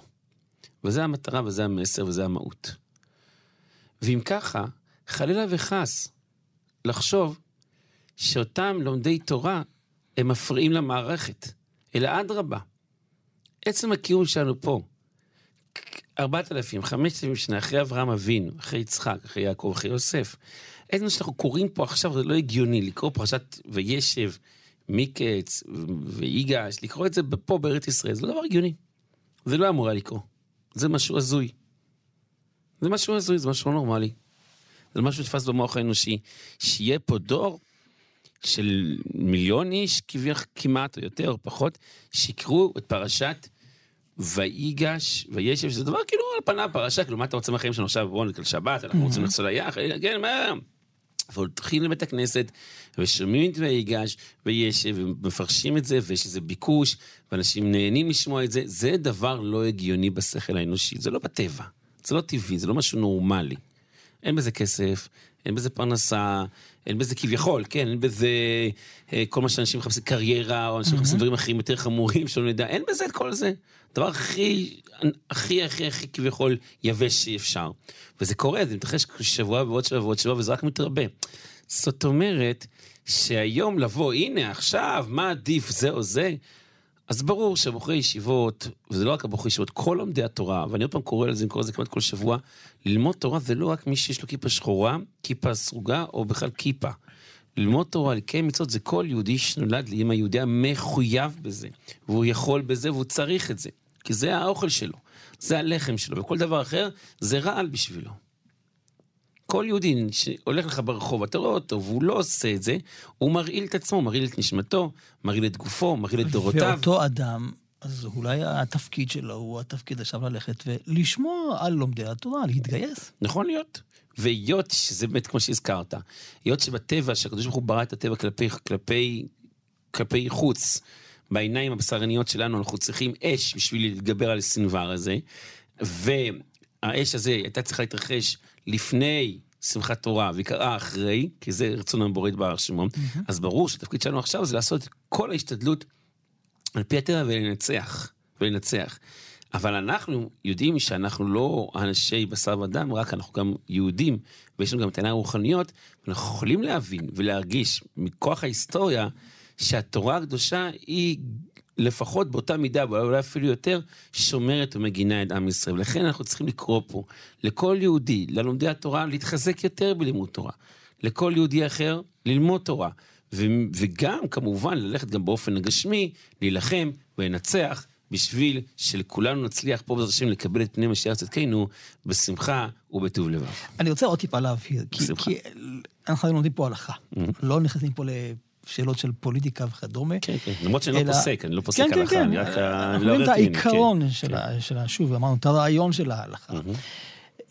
וזה המטרה וזה המסר וזה המהות. ואם ככה, חלילה וחס, לחשוב שאותם לומדי תורה הם מפריעים למערכת, אלא אדרבה. עצם הקיום שלנו פה, ארבעת אלפים, חמשת אלפים שנה אחרי אברהם אבינו, אחרי יצחק, אחרי יעקב, אחרי יוסף. עצם שאנחנו קוראים פה עכשיו זה לא הגיוני, לקרוא פרשת וישב, מקץ ויגש, לקרוא את זה פה בארץ ישראל, זה לא דבר הגיוני. זה לא אמור היה לקרוא. זה משהו הזוי. זה משהו הזוי, זה משהו לא נורמלי. זה משהו שנתפס במוח האנושי. שיהיה פה דור של מיליון איש, כמעט, או יותר או פחות, שיקראו את פרשת ויגש וישב, שזה דבר כאילו על פניו פרשה, כאילו מה אתה רוצה מהחיים שלנו עכשיו, בואו נקרא שבת, אנחנו רוצים לחזור ליח, כן, מה? והולכים לבית הכנסת, ושומעים את ויגש וישב, ומפרשים את זה, ויש איזה ביקוש, ואנשים נהנים לשמוע את זה, זה דבר לא הגיוני בשכל האנושי, זה לא בטבע, זה לא טבעי, זה לא משהו נורמלי. אין בזה כסף, אין בזה פרנסה, אין בזה כביכול, כן, אין בזה אה, כל מה שאנשים מחפשים קריירה, או אנשים מחפשים דברים אחרים יותר חמורים, שלא נדע, אין בזה את כל זה. הדבר הכי, הכי, הכי, הכי כביכול יבש שאפשר. וזה קורה, זה מתרחש שבוע ועוד שבוע ועוד שבוע, וזה רק מתרבה. זאת אומרת, שהיום לבוא, הנה, עכשיו, מה עדיף, זה או זה, אז ברור שבחורי ישיבות, וזה לא רק הבחורי ישיבות, כל לומדי התורה, ואני עוד פעם קורא לזה, אני קורא לזה כמעט כל שבוע, ללמוד תורה זה לא רק מי שיש לו כיפה שחורה, כיפה סרוגה, או בכלל כיפה. ללמוד תורה, לקיים מצוות, זה כל יהודי שנולד לאמא יהודיה מחויב בזה. והוא יכול בזה והוא צריך את זה. כי זה האוכל שלו, זה הלחם שלו, וכל דבר אחר זה רעל בשבילו. כל יהודי שהולך לך ברחוב, אתה רואה אותו, והוא לא עושה את זה, הוא מרעיל את עצמו, מרעיל את נשמתו, מרעיל את גופו, מרעיל את דורותיו. ואותו אדם, אז אולי התפקיד שלו הוא התפקיד עכשיו ללכת ולשמוע על לומדי התורה, להתגייס. נכון להיות. והיות שזה באמת כמו שהזכרת, היות שבטבע, שהקדוש ברוך הוא ברא את הטבע כלפי, כלפי, כלפי חוץ, בעיניים הבשרניות שלנו אנחנו צריכים אש בשביל להתגבר על הסנוור הזה, והאש הזה הייתה צריכה להתרחש לפני שמחת תורה והיא קרה אחרי, כי זה רצון הבורא יתברך שמו, mm-hmm. אז ברור שהתפקיד שלנו עכשיו זה לעשות כל ההשתדלות על פי הטבע ולנצח, ולנצח. אבל אנחנו יודעים שאנחנו לא אנשי בשר ודם, רק אנחנו גם יהודים, ויש לנו גם את העיניים הרוחניות, ואנחנו יכולים להבין ולהרגיש מכוח ההיסטוריה שהתורה הקדושה היא לפחות באותה מידה, ואולי אפילו יותר, שומרת ומגינה את עם ישראל. ולכן אנחנו צריכים לקרוא פה לכל יהודי, ללומדי התורה, להתחזק יותר בלימוד תורה. לכל יהודי אחר, ללמוד תורה. ו- וגם, כמובן, ללכת גם באופן הגשמי, להילחם ולנצח. בשביל שלכולנו נצליח פה בעזרת השם לקבל את פני משיח צדקנו בשמחה ובטוב לבב. אני רוצה עוד טיפה להבהיר, כי, כי אנחנו לומדים פה הלכה, mm-hmm. לא נכנסים פה שאלות של פוליטיקה וכדומה. כן, כן, למרות שאני לא פוסק, אני לא פוסק כן, הלכה, כן, אני רק לא אנחנו רואים את העיקרון כן, של, כן. של, שוב, אמרנו, את הרעיון של ההלכה.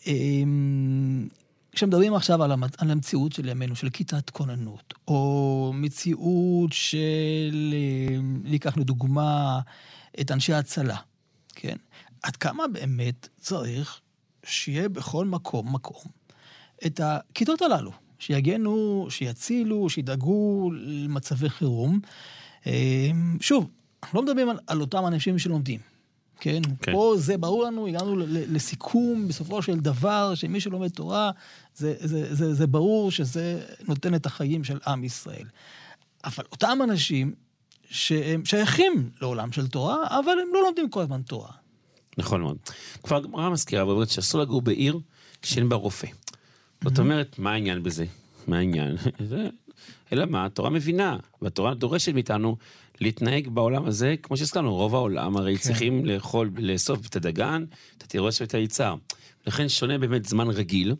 אמ, כשמדברים עכשיו על, המצ... על המציאות של ימינו, של כיתת כוננות, או מציאות של, אמ, ניקח לדוגמה את אנשי ההצלה, כן? עד כמה באמת צריך שיהיה בכל מקום מקום את הכיתות הללו? שיגנו, שיצילו, שידאגו למצבי חירום. אמ, שוב, אנחנו לא מדברים על, על אותם אנשים שלומדים. כן? כן. פה זה ברור לנו, הגענו לסיכום בסופו של דבר, שמי שלומד תורה, זה, זה, זה, זה ברור שזה נותן את החיים של עם ישראל. אבל אותם אנשים שהם שייכים לעולם של תורה, אבל הם לא לומדים כל הזמן תורה. נכון מאוד. כבר הגמרא מזכירה ואומרת שאסור לגור בעיר כשאין בה רופא. זאת אומרת, מה העניין בזה? מה העניין? אלא מה, התורה מבינה, והתורה דורשת מאיתנו להתנהג בעולם הזה, כמו שהזכרנו, רוב העולם הרי כן. צריכים לאכול, לאסוף את הדגן, את התירוש ואת היצהר. לכן שונה באמת זמן רגיל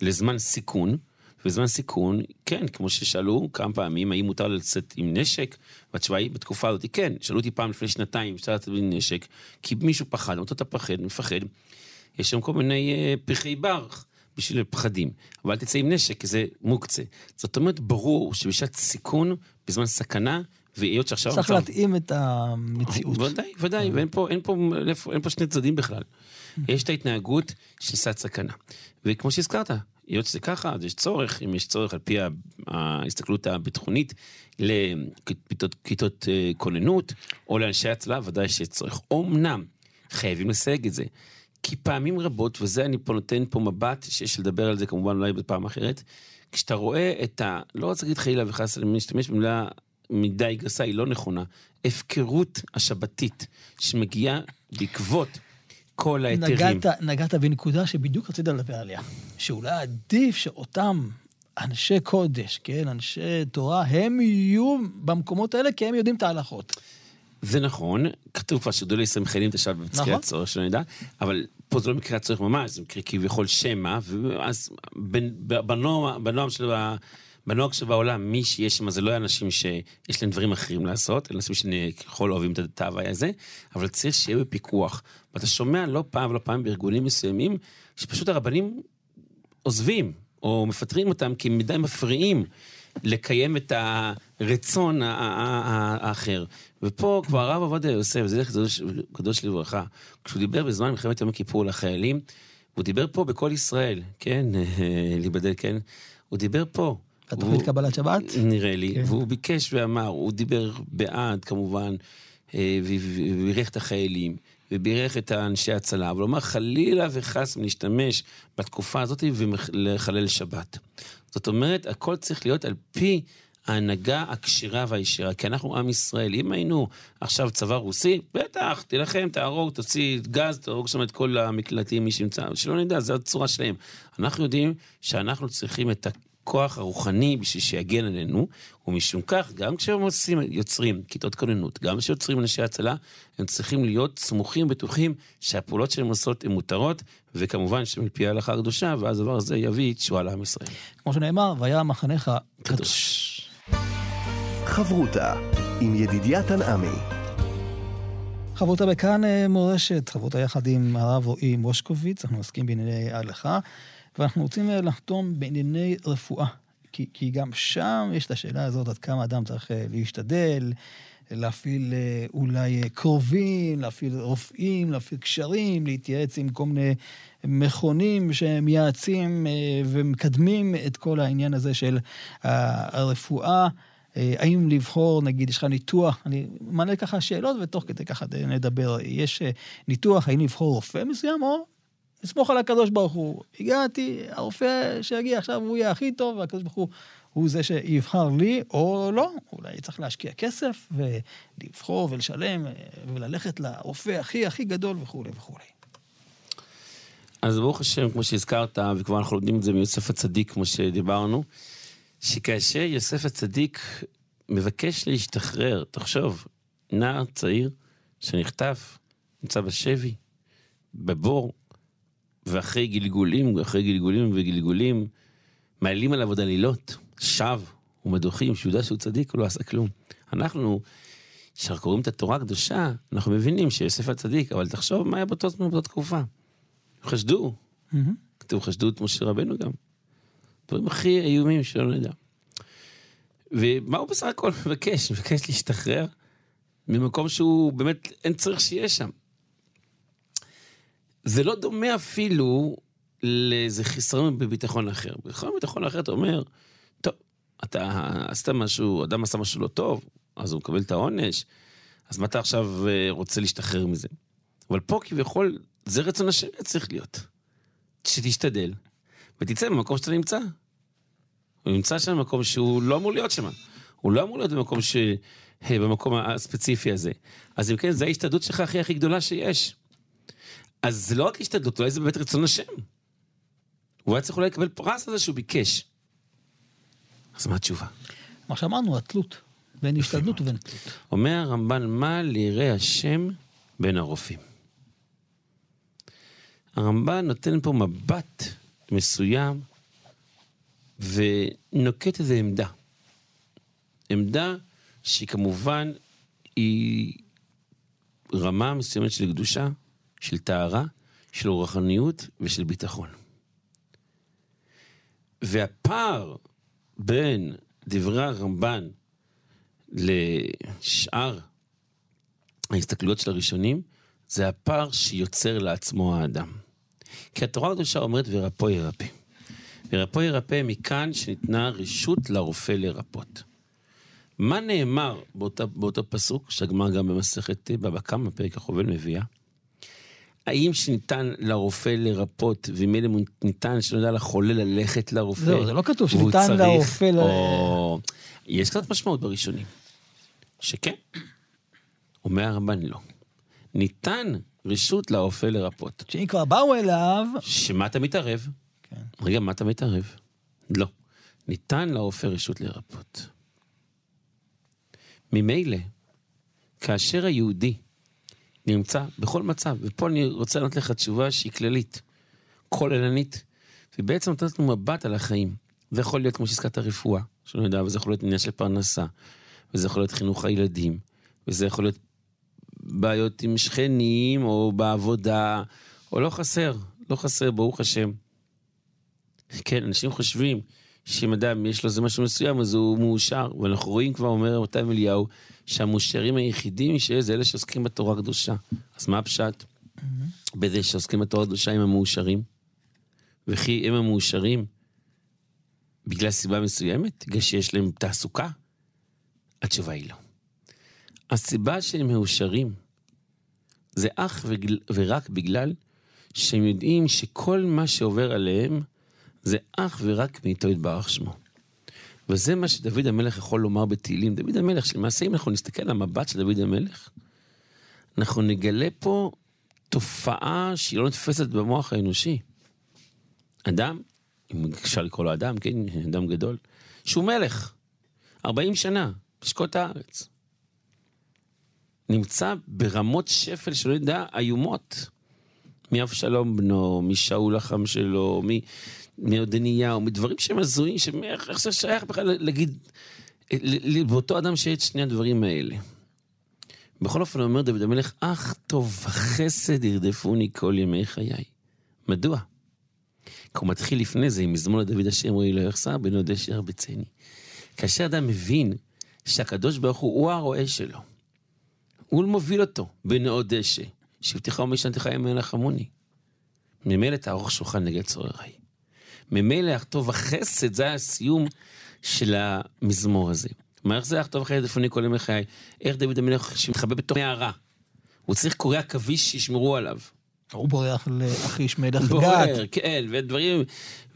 לזמן סיכון, וזמן סיכון, כן, כמו ששאלו כמה פעמים, האם מותר לצאת עם נשק, והתשובה היא, בתקופה הזאת, כן. שאלו אותי פעם לפני שנתיים, אפשר לצאת עם נשק, כי מישהו פחד, אמרתי, אתה פחד, מפחד. יש שם כל מיני אה, פרחי בר. בשביל פחדים, אבל אל תצא עם נשק, כי זה מוקצה. זאת אומרת, ברור שבשעת סיכון, בזמן סכנה, והיות שעכשיו... צריך להתאים את המציאות. ודאי, ודאי, ואין פה, אין פה, אין פה שני צדדים בכלל. יש את ההתנהגות של סד סכנה. וכמו שהזכרת, היות שזה ככה, אז יש צורך, אם יש צורך על פי ההסתכלות הביטחונית, לכיתות אה, כוננות, או לאנשי הצלה, ודאי שיש צורך. אמנם, חייבים לסייג את זה. כי פעמים רבות, וזה אני פה נותן פה מבט, שיש לדבר על זה כמובן אולי בפעם אחרת, כשאתה רואה את ה... לא רוצה להגיד חלילה וחס, אני משתמש במילה מדי גסה, היא לא נכונה. הפקרות השבתית שמגיעה בעקבות כל ההיתרים. נגעת, נגעת בנקודה שבדיוק רצית לדבר עליה. שאולי עדיף שאותם אנשי קודש, כן, אנשי תורה, הם יהיו במקומות האלה כי הם יודעים את ההלכות. זה נכון, כתוב כבר מחיילים את השבת במקרה נכון. הצורך, שלא נדע, אבל פה זה לא מקרה הצורך ממש, זה מקרה כביכול שמא, ואז בנועם של... ה- בנוהג שבעולם, מי שיש שם זה לא אנשים שיש להם דברים אחרים לעשות, אלא אנשים שככל אוהבים את- ההוואי הזה, אבל צריך שיהיה בפיקוח. ואתה שומע לא פעם ולא פעם בארגונים מסוימים, שפשוט הרבנים עוזבים, או מפטרים אותם כי הם מדי מפריעים לקיים את הרצון ה- ה- ה- האחר. ופה כבר הרב עובדיה יוסף, זה קדוש, קדוש לברכה, כשהוא דיבר בזמן מלחמת יום הכיפור לחיילים, הוא דיבר פה בכל ישראל, כן, להיבדל, כן, הוא דיבר פה. בתוכנית והוא- קבלת שבת? נראה לי, כן. והוא ביקש ואמר, הוא דיבר בעד כמובן, אה, ובירך את החיילים, ובירך את האנשי הצלה, אבל הוא אמר חלילה וחס מלהשתמש בתקופה הזאת ולחלל שבת. זאת אומרת, הכל צריך להיות על פי ההנהגה הכשרה והישירה, כי אנחנו עם ישראל. אם היינו עכשיו צבא רוסי, בטח, תילחם, תהרוג, תוציא גז, תהרוג שם את כל המקלטים, מי שנמצא, שלא נדע, זו הצורה שלהם. אנחנו יודעים שאנחנו צריכים את הכוח הרוחני בשביל שיגן עלינו, ומשום כך, גם כשהם עושים, יוצרים כיתות כוננות, גם כשיוצרים אנשי הצלה, הם צריכים להיות סמוכים, בטוחים, שהפעולות שהם עושות הן מותרות, וכמובן שמפי ההלכה הקדושה, ואז הדבר הזה יביא תשועה לעם ישראל. כמו שנאמר, והיה מחנך קדוש. חברותה עם ידידיה תנעמי. חברותה בכאן אה, מורשת, חברותה יחד עם הרב רועי מושקוביץ, אנחנו עוסקים בענייני ההלכה, ואנחנו רוצים אה, לחתום בענייני רפואה. כי, כי גם שם יש את השאלה הזאת, עד כמה אדם צריך אה, להשתדל, להפעיל אולי קרובים, להפעיל רופאים, להפעיל קשרים, להתייעץ עם כל מיני מכונים שמייעצים אה, ומקדמים את כל העניין הזה של אה, הרפואה. אה, האם לבחור, נגיד, יש לך ניתוח, אני מעלה ככה שאלות ותוך כדי ככה נדבר. יש אה, ניתוח, האם לבחור רופא מסוים או לסמוך על הקדוש ברוך הוא. הגעתי, הרופא שיגיע עכשיו הוא יהיה הכי טוב, והקדוש ברוך הוא הוא זה שיבחר לי, או לא, אולי צריך להשקיע כסף ולבחור ולשלם וללכת לרופא הכי הכי גדול וכולי וכולי. אז ברוך השם, כמו שהזכרת, וכבר אנחנו לומדים את זה מיוסף הצדיק, כמו שדיברנו, שכאשר יוסף הצדיק מבקש להשתחרר, תחשוב, נער צעיר שנחטף, נמצא בשבי, בבור, ואחרי גלגולים, אחרי גלגולים וגלגולים, מעלים עליו עוד עלילות, שווא ומדוחים, שהוא יודע שהוא צדיק, הוא לא עשה כלום. אנחנו, כשאנחנו קוראים את התורה הקדושה, אנחנו מבינים שיוסף הצדיק, אבל תחשוב מה היה באותה תקופה. חשדו, כתוב חשדו את משה רבנו גם. דברים הכי איומים שלא נדע. ומה הוא בסך הכל מבקש? מבקש להשתחרר ממקום שהוא באמת, אין צריך שיהיה שם. זה לא דומה אפילו לאיזה חיסרון בביטחון אחר. בביטחון ביטחון אחר אתה אומר, טוב, אתה עשית משהו, אדם עשה משהו לא טוב, אז הוא מקבל את העונש, אז מה אתה עכשיו אה, רוצה להשתחרר מזה? אבל פה כביכול, זה רצון השם צריך להיות. שתשתדל, ותצא במקום שאתה נמצא. הוא נמצא שם במקום שהוא לא אמור להיות שם. הוא לא אמור להיות במקום, ש... אה, במקום הספציפי הזה. אז אם כן, זו ההשתדלות שלך הכי הכי גדולה שיש. אז זה לא רק השתדלות, אולי זה באמת רצון השם. הוא היה צריך אולי לקבל פרס על זה שהוא ביקש. אז מה התשובה? מה שאמרנו, התלות. בין השתדלות ובין תלות. אומר הרמב"ן, מה לירא השם בין הרופאים? הרמב"ן נותן פה מבט מסוים ונוקט איזו עמדה. עמדה שהיא כמובן, היא רמה מסוימת של קדושה, של טהרה, של רוחניות ושל ביטחון. והפער בין דברי הרמב"ן לשאר ההסתכלויות של הראשונים, זה הפער שיוצר לעצמו האדם. כי התורה הקדושה אומרת ורפוא ירפא. ורפוא ירפא מכאן שניתנה רשות לרופא לרפות. מה נאמר באותה, באותו פסוק, שהגמר גם במסכת בבא קמא, פרק החובל מביאה? האם שניתן לרופא לרפות, ומילא ניתן, שלא יודע, לחולה ללכת לרופא? זהו, זה לא כתוב שניתן צריך, לרופא ל- או... יש קצת משמעות בראשונים. שכן. אומר הרמב"ן לא. ניתן רשות לרופא לרפות. שאם כבר באו אליו, שמה אתה מתערב? כן. רגע, מה אתה מתערב? לא. ניתן לרופא רשות לרפות. ממילא, כאשר היהודי נמצא בכל מצב, ופה אני רוצה לענות לך תשובה שהיא כללית, כוללנית, ובעצם נותנת לנו מבט על החיים. זה יכול להיות, כמו שהזכרת, רפואה, שאני יודע, וזה יכול להיות עניין של פרנסה, וזה יכול להיות חינוך הילדים, וזה יכול להיות בעיות עם שכנים, או בעבודה, או לא חסר, לא חסר, ברוך השם. כן, אנשים חושבים שאם אדם יש לו איזה משהו מסוים, אז הוא מאושר, ואנחנו רואים כבר, אומר אותם אליהו, שהמאושרים היחידים שיש זה אלה שעוסקים בתורה הקדושה. אז מה הפשט? בזה שעוסקים בתורה הקדושה הם המאושרים? וכי הם המאושרים בגלל סיבה מסוימת? בגלל שיש להם תעסוקה? התשובה היא לא. הסיבה שהם מאושרים זה אך וגל... ורק בגלל שהם יודעים שכל מה שעובר עליהם זה אך ורק מאיתו יתברך שמו. וזה מה שדוד המלך יכול לומר בתהילים. דוד המלך, שלמעשה אם אנחנו נסתכל על המבט של דוד המלך, אנחנו נגלה פה תופעה שהיא לא נתפסת במוח האנושי. אדם, אם אפשר לקרוא לו אדם, כן, אדם גדול, שהוא מלך, 40 שנה, לשקוט הארץ. נמצא ברמות שפל שלא יודע, איומות. מאבשלום בנו, משאול החם שלו, מעודניהו, מדברים שהם הזויים, שאיך זה שייך בכלל להגיד, באותו אדם שיש את שני הדברים האלה. בכל אופן אומר דוד המלך, אך טוב וחסד ירדפוני כל ימי חיי. מדוע? כי הוא מתחיל לפני זה עם מזמור לדוד השם רואי לא יחסר, בנו דשא ירבצני. כאשר אדם מבין שהקדוש ברוך הוא, הוא הרועה שלו, הוא מוביל אותו בנאו דשא, שבטיחה ומשנתך ימי לחמוני. ממילא תערוך שולחן נגד צורריי. ממילא הכתוב החסד, זה הסיום של המזמור הזה. מה איך זה הכתוב החסד לפני כל ימי חיי? איך דוד המלך שמתחבא בתוך מערה? הוא צריך קורי עכביש שישמרו עליו. הוא בורח לאחיש מלך גת. בורח, כן, ודברים,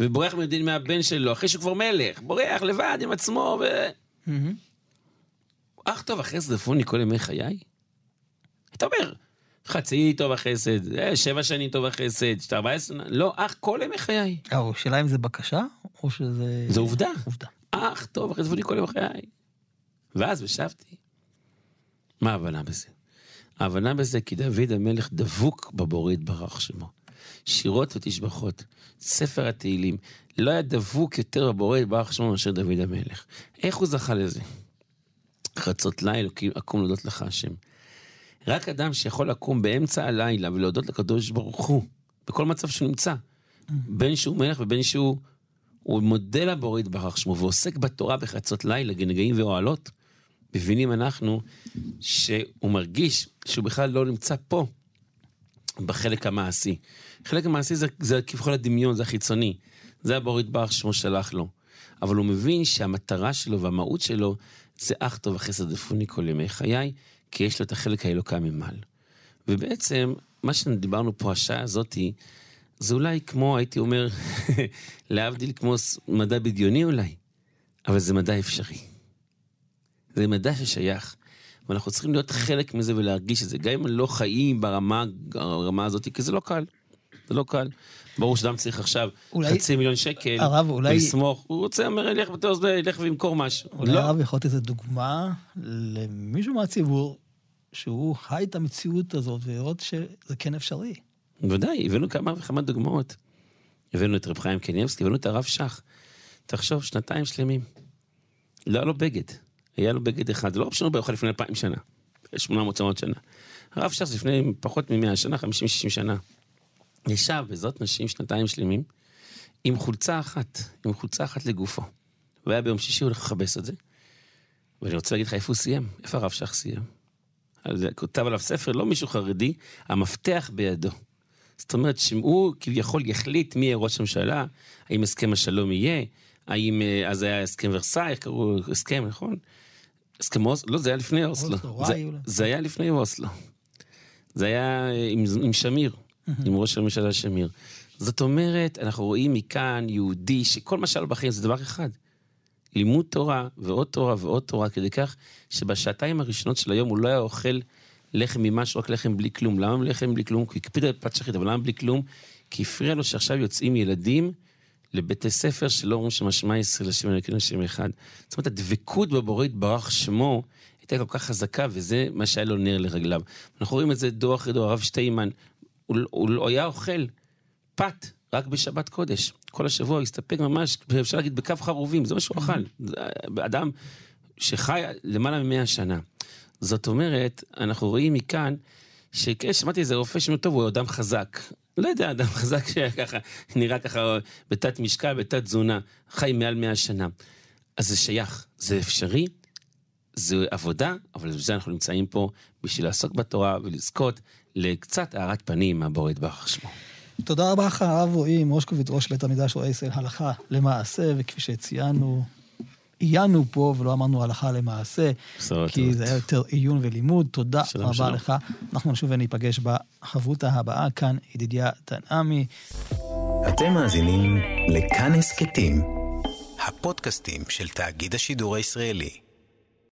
ובורח מדין מהבן שלו, אחרי שהוא כבר מלך, בורח לבד עם עצמו, ו... אך טוב החסד לפני כל ימי חיי? אתה אומר, חצי טוב החסד, אה, שבע שנים טוב החסד, ארבע עשרה, לא, אך כל ימי חיי. אה, השאלה אם זה בקשה, או שזה... זו עובדה. עובדה. אך טוב החסד כל ימי חיי. ואז ושבתי. מה ההבנה בזה? ההבנה בזה כי דוד המלך דבוק בבורא יתברך שמו. שירות ותשבחות, ספר התהילים, לא היה דבוק יותר בבורא יתברך שמו מאשר דוד המלך. איך הוא זכה לזה? חצות לילה, אקום להודות לך השם. רק אדם שיכול לקום באמצע הלילה ולהודות לקדוש ברוך הוא, בכל מצב שהוא נמצא, בין שהוא מלך ובין שהוא... הוא מודה לבורא יתברך שמו ועוסק בתורה בחצות לילה, גנגאים ואוהלות, מבינים אנחנו שהוא מרגיש שהוא בכלל לא נמצא פה, בחלק המעשי. החלק המעשי זה, זה כביכול הדמיון, זה החיצוני. זה הבורא יתברך שמו שלח לו. אבל הוא מבין שהמטרה שלו והמהות שלו זה אך טוב וחסד דפוני כל ימי חיי, כי יש לו את החלק האלוקה ממעל. ובעצם, מה שדיברנו פה, השעה הזאתי, זה אולי כמו, הייתי אומר, להבדיל כמו מדע בדיוני אולי, אבל זה מדע אפשרי. זה מדע ששייך, ואנחנו צריכים להיות חלק מזה ולהרגיש את זה, גם אם לא חיים ברמה, ברמה הזאת, כי זה לא קל. זה לא קל. ברור שאדם צריך עכשיו אולי, חצי מיליון שקל, הרב, אולי... ולסמוך, הוא רוצה, אומר, ילך זה, ילך וימכור משהו. אולי לא. הרב יכול לתת איזה דוגמה למישהו מהציבור, שהוא חי את המציאות הזאת, ולראות שזה כן אפשרי. בוודאי, הבאנו כמה וכמה דוגמאות. הבאנו את רב חיים קניאבסקי, הבאנו את הרב שך. תחשוב, שנתיים שלמים. לא היה לו בגד. היה לו בגד אחד, לא פשוט באוכל לפני אלפיים שנה. 800-900 שנה. הרב שך לפני פחות מ-100 שנה, 50-60 שנה. ישב בעזרת נשים שנתיים שלמים, עם חולצה אחת, עם חולצה אחת לגופו. והיה ביום שישי הולך לכבס את זה. ואני רוצה להגיד לך איפה הוא סיים, איפה הרב שך סיים. אז כותב עליו ספר, לא מישהו חרדי, המפתח בידו. זאת אומרת שהוא כביכול יחליט מי יהיה ראש הממשלה, האם הסכם השלום יהיה, האם אז היה הסכם ורסאי, איך קראו הסכם, נכון? הסכם אוסלו, לא, זה היה לפני אוסלו. אוסלו, זה, וואי. זה היה לפני אוסלו. זה היה עם, עם שמיר, עם ראש הממשלה שמיר. זאת אומרת, אנחנו רואים מכאן יהודי שכל מה שהיה לו בחיים זה דבר אחד. לימוד תורה ועוד תורה ועוד תורה, כדי כך שבשעתיים הראשונות של היום הוא לא היה אוכל לחם ממשהו, רק לחם בלי כלום. למה לחם בלי כלום? כי הוא הקפיד על פת שחית, אבל למה בלי כלום? כי הפריע לו שעכשיו יוצאים ילדים לבתי ספר שלא אומרים שמשמע ישראל השם אלוקינו השם אחד. זאת אומרת, הדבקות בבורא יתברך שמו, הייתה כל כך חזקה, וזה מה שהיה לו נר לרגליו. אנחנו רואים את זה דור אחרי דור, הרב שטיינמן, הוא, הוא, הוא היה אוכל פת רק בשבת קודש. כל השבוע הוא הסתפק ממש, אפשר להגיד, בקו חרובים, זה מה שהוא אכל. אדם שחי למעלה ממאה שנה. זאת אומרת, אנחנו רואים מכאן, שכן, שמעתי איזה רופא שאומר, טוב, הוא אדם חזק. לא יודע, אדם חזק שככה, נראה ככה בתת משקל, בתת תזונה, חי מעל מאה שנה. אז זה שייך, זה אפשרי, זה עבודה, אבל בזה אנחנו נמצאים פה בשביל לעסוק בתורה ולזכות לקצת הארת פנים מהבורא יתברך שמו. תודה רבה לך, הרב רועי מושקוביץ, ראש בית המקדש רואה ישראל הלכה למעשה, וכפי שציינו, עיינו פה ולא אמרנו הלכה למעשה, כי זה היה יותר עיון ולימוד. תודה שלום, רבה שלום. לך. אנחנו נשוב וניפגש בחברותה הבאה כאן, ידידיה תנעמי. אתם מאזינים לכאן הסכתים, הפודקאסטים של תאגיד השידור הישראלי.